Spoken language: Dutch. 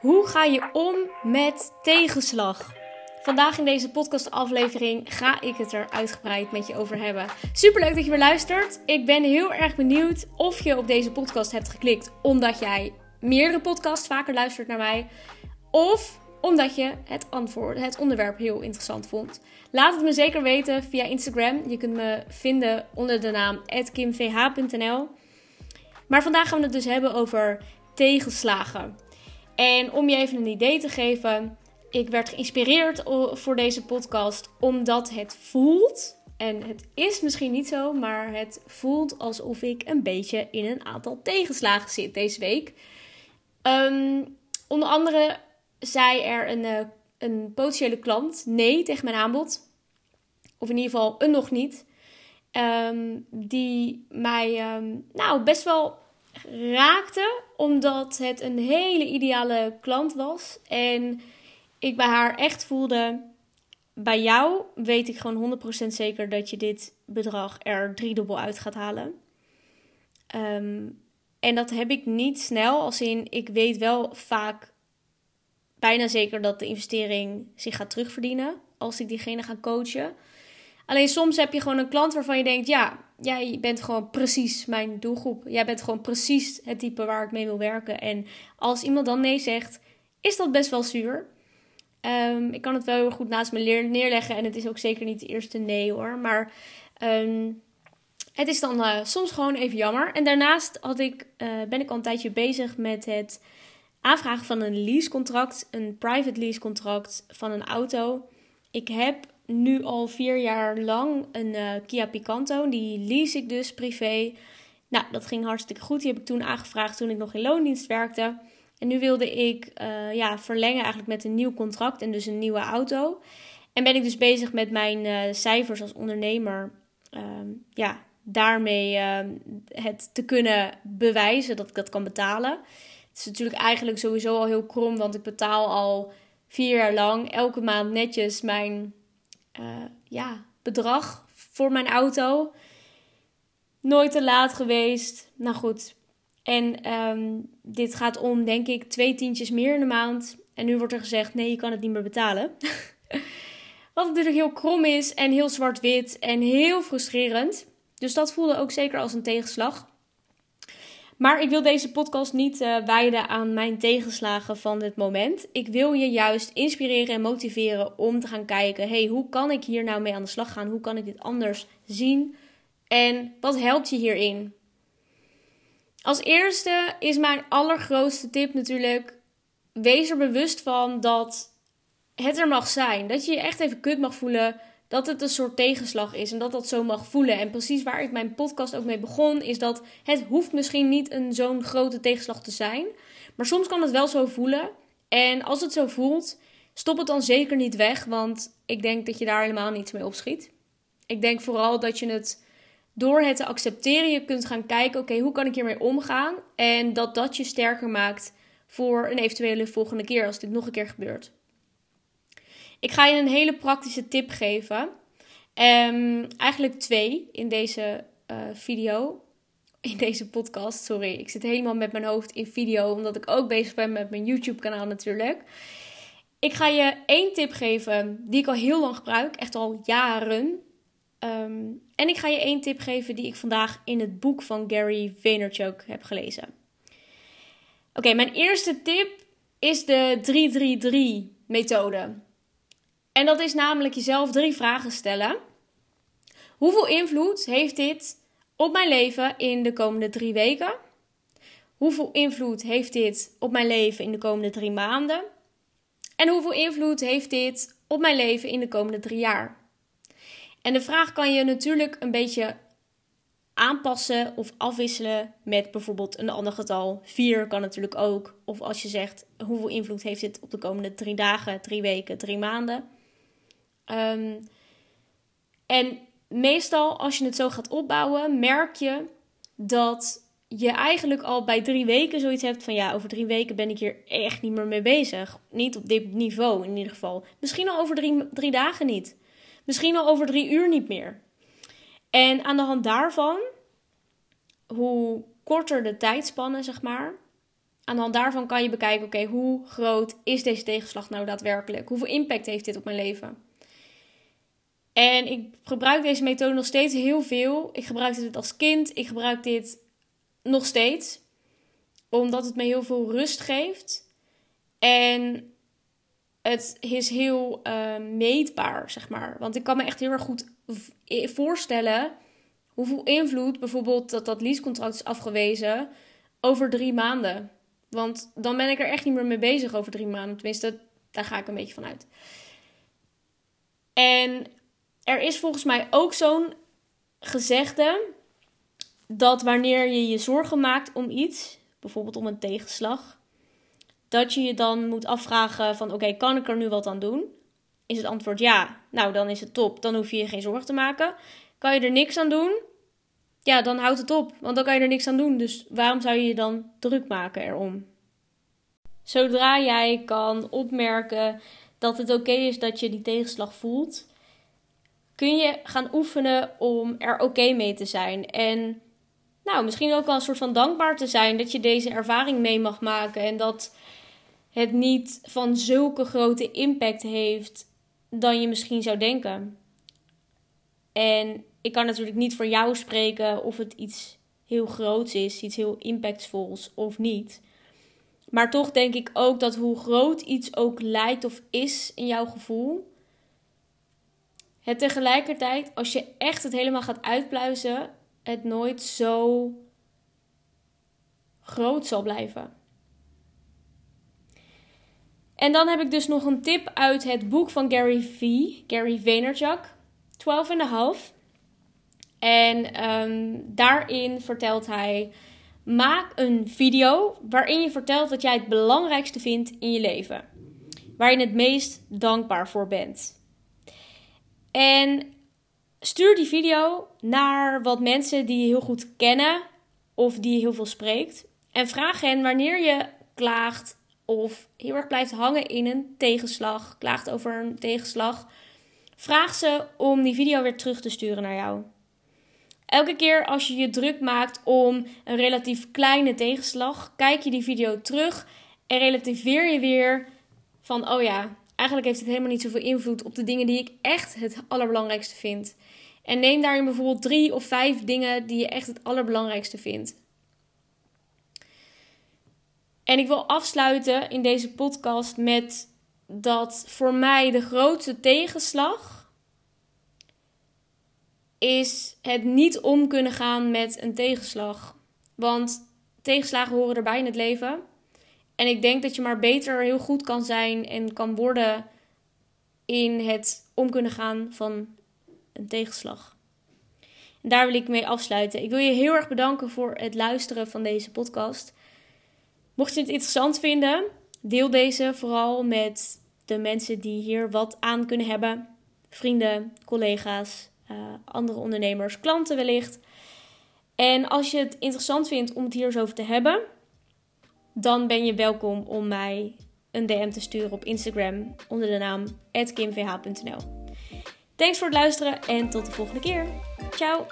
Hoe ga je om met tegenslag? Vandaag in deze podcastaflevering ga ik het er uitgebreid met je over hebben. Superleuk dat je weer luistert. Ik ben heel erg benieuwd of je op deze podcast hebt geklikt omdat jij meerdere podcasts vaker luistert naar mij. Of omdat je het antwoord, het onderwerp heel interessant vond. Laat het me zeker weten via Instagram. Je kunt me vinden onder de naam kimvh.nl. Maar vandaag gaan we het dus hebben over tegenslagen. En om je even een idee te geven, ik werd geïnspireerd voor deze podcast omdat het voelt, en het is misschien niet zo, maar het voelt alsof ik een beetje in een aantal tegenslagen zit deze week. Um, onder andere zei er een, uh, een potentiële klant nee tegen mijn aanbod. Of in ieder geval een nog niet. Um, die mij um, nou, best wel raakte, omdat het een hele ideale klant was. En ik bij haar echt voelde: bij jou weet ik gewoon 100% zeker dat je dit bedrag er driedubbel uit gaat halen. Um, en dat heb ik niet snel, als in ik weet wel vaak bijna zeker dat de investering zich gaat terugverdienen als ik diegene ga coachen. Alleen soms heb je gewoon een klant waarvan je denkt: ja, jij bent gewoon precies mijn doelgroep. Jij bent gewoon precies het type waar ik mee wil werken. En als iemand dan nee zegt, is dat best wel zuur. Um, ik kan het wel heel goed naast me neerleggen en het is ook zeker niet de eerste nee hoor. Maar um, het is dan uh, soms gewoon even jammer. En daarnaast had ik, uh, ben ik al een tijdje bezig met het aanvragen van een leasecontract, een private leasecontract van een auto. Ik heb nu al vier jaar lang een uh, Kia Picanto. Die lease ik dus privé. Nou, dat ging hartstikke goed. Die heb ik toen aangevraagd toen ik nog in loondienst werkte. En nu wilde ik uh, ja, verlengen eigenlijk met een nieuw contract en dus een nieuwe auto. En ben ik dus bezig met mijn uh, cijfers als ondernemer. Ehm, ja, daarmee het te kunnen bewijzen dat ik dat kan betalen. Het is natuurlijk eigenlijk sowieso al heel krom, want ik betaal al vier jaar lang elke maand netjes mijn uh, ja, bedrag voor mijn auto. Nooit te laat geweest. Nou goed. En um, dit gaat om, denk ik, twee tientjes meer in de maand. En nu wordt er gezegd: nee, je kan het niet meer betalen. Wat natuurlijk heel krom is en heel zwart-wit en heel frustrerend. Dus dat voelde ook zeker als een tegenslag. Maar ik wil deze podcast niet uh, wijden aan mijn tegenslagen van dit moment. Ik wil je juist inspireren en motiveren om te gaan kijken: hey, hoe kan ik hier nou mee aan de slag gaan? Hoe kan ik dit anders zien? En wat helpt je hierin? Als eerste is mijn allergrootste tip natuurlijk: wees er bewust van dat het er mag zijn. Dat je je echt even kut mag voelen dat het een soort tegenslag is en dat dat zo mag voelen. En precies waar ik mijn podcast ook mee begon, is dat het hoeft misschien niet een zo'n grote tegenslag te zijn. Maar soms kan het wel zo voelen. En als het zo voelt, stop het dan zeker niet weg, want ik denk dat je daar helemaal niets mee opschiet. Ik denk vooral dat je het door het te accepteren, je kunt gaan kijken: oké, hoe kan ik hiermee omgaan? En dat dat je sterker maakt voor een eventuele volgende keer als dit nog een keer gebeurt. Ik ga je een hele praktische tip geven. Um, eigenlijk twee in deze uh, video. In deze podcast, sorry. Ik zit helemaal met mijn hoofd in video, omdat ik ook bezig ben met mijn YouTube-kanaal natuurlijk. Ik ga je één tip geven die ik al heel lang gebruik, echt al jaren. Um, en ik ga je één tip geven die ik vandaag in het boek van Gary Vaynerchuk heb gelezen. Oké, mijn eerste tip is de 333-methode. En dat is namelijk jezelf drie vragen stellen. Hoeveel invloed heeft dit op mijn leven in de komende drie weken? Hoeveel invloed heeft dit op mijn leven in de komende drie maanden? En hoeveel invloed heeft dit op mijn leven in de komende drie jaar? En de vraag kan je natuurlijk een beetje aanpassen of afwisselen met bijvoorbeeld een ander getal. Vier kan natuurlijk ook. Of als je zegt hoeveel invloed heeft dit op de komende drie dagen, drie weken, drie maanden. Um, en meestal als je het zo gaat opbouwen, merk je dat je eigenlijk al bij drie weken zoiets hebt van ja, over drie weken ben ik hier echt niet meer mee bezig. Niet op dit niveau in ieder geval. Misschien al over drie, drie dagen niet. Misschien al over drie uur niet meer. En aan de hand daarvan, hoe korter de tijdspannen, zeg maar. Aan de hand daarvan kan je bekijken, oké, hoe groot is deze tegenslag nou daadwerkelijk? Hoeveel impact heeft dit op mijn leven? En ik gebruik deze methode nog steeds heel veel. Ik gebruikte dit als kind. Ik gebruik dit nog steeds. Omdat het me heel veel rust geeft. En het is heel uh, meetbaar, zeg maar. Want ik kan me echt heel erg goed voorstellen hoeveel invloed bijvoorbeeld dat dat leasecontract is afgewezen over drie maanden. Want dan ben ik er echt niet meer mee bezig over drie maanden. Tenminste, daar ga ik een beetje van uit. En er is volgens mij ook zo'n gezegde dat wanneer je je zorgen maakt om iets, bijvoorbeeld om een tegenslag, dat je je dan moet afvragen van oké, kan ik er nu wat aan doen? Is het antwoord ja, nou dan is het top, dan hoef je je geen zorgen te maken. Kan je er niks aan doen? Ja, dan houdt het op, want dan kan je er niks aan doen. Dus waarom zou je je dan druk maken erom? Zodra jij kan opmerken dat het oké is dat je die tegenslag voelt, kun je gaan oefenen om er oké mee te zijn. En nou, misschien ook wel een soort van dankbaar te zijn dat je deze ervaring mee mag maken. En dat het niet van zulke grote impact heeft dan je misschien zou denken. En ik kan natuurlijk niet voor jou spreken of het iets heel groots is, iets heel impactvols of niet. Maar toch denk ik ook dat hoe groot iets ook lijkt of is in jouw gevoel, het tegelijkertijd, als je echt het helemaal gaat uitpluizen, het nooit zo groot zal blijven. En dan heb ik dus nog een tip uit het boek van Gary V. Gary Vaynerchuk, 12 and a half. En um, daarin vertelt hij: maak een video waarin je vertelt wat jij het belangrijkste vindt in je leven, waar je het meest dankbaar voor bent. En stuur die video naar wat mensen die je heel goed kennen of die je heel veel spreekt. En vraag hen wanneer je klaagt of heel erg blijft hangen in een tegenslag, klaagt over een tegenslag. Vraag ze om die video weer terug te sturen naar jou. Elke keer als je je druk maakt om een relatief kleine tegenslag, kijk je die video terug en relativeer je weer van: oh ja, eigenlijk heeft het helemaal niet zoveel invloed op de dingen die ik echt het allerbelangrijkste vind. En neem daarin bijvoorbeeld drie of vijf dingen die je echt het allerbelangrijkste vindt. En ik wil afsluiten in deze podcast met dat voor mij de grootste tegenslag is het niet om kunnen gaan met een tegenslag. Want tegenslagen horen erbij in het leven. En ik denk dat je maar beter heel goed kan zijn en kan worden in het om kunnen gaan van een tegenslag. En daar wil ik mee afsluiten. Ik wil je heel erg bedanken voor het luisteren van deze podcast. Mocht je het interessant vinden, deel deze vooral met de mensen die hier wat aan kunnen hebben. Vrienden, collega's, uh, andere ondernemers, klanten wellicht. En als je het interessant vindt om het hier eens over te hebben, dan ben je welkom om mij een DM te sturen op Instagram onder de naam kimvh.nl. Thanks voor het luisteren en tot de volgende keer. Ciao!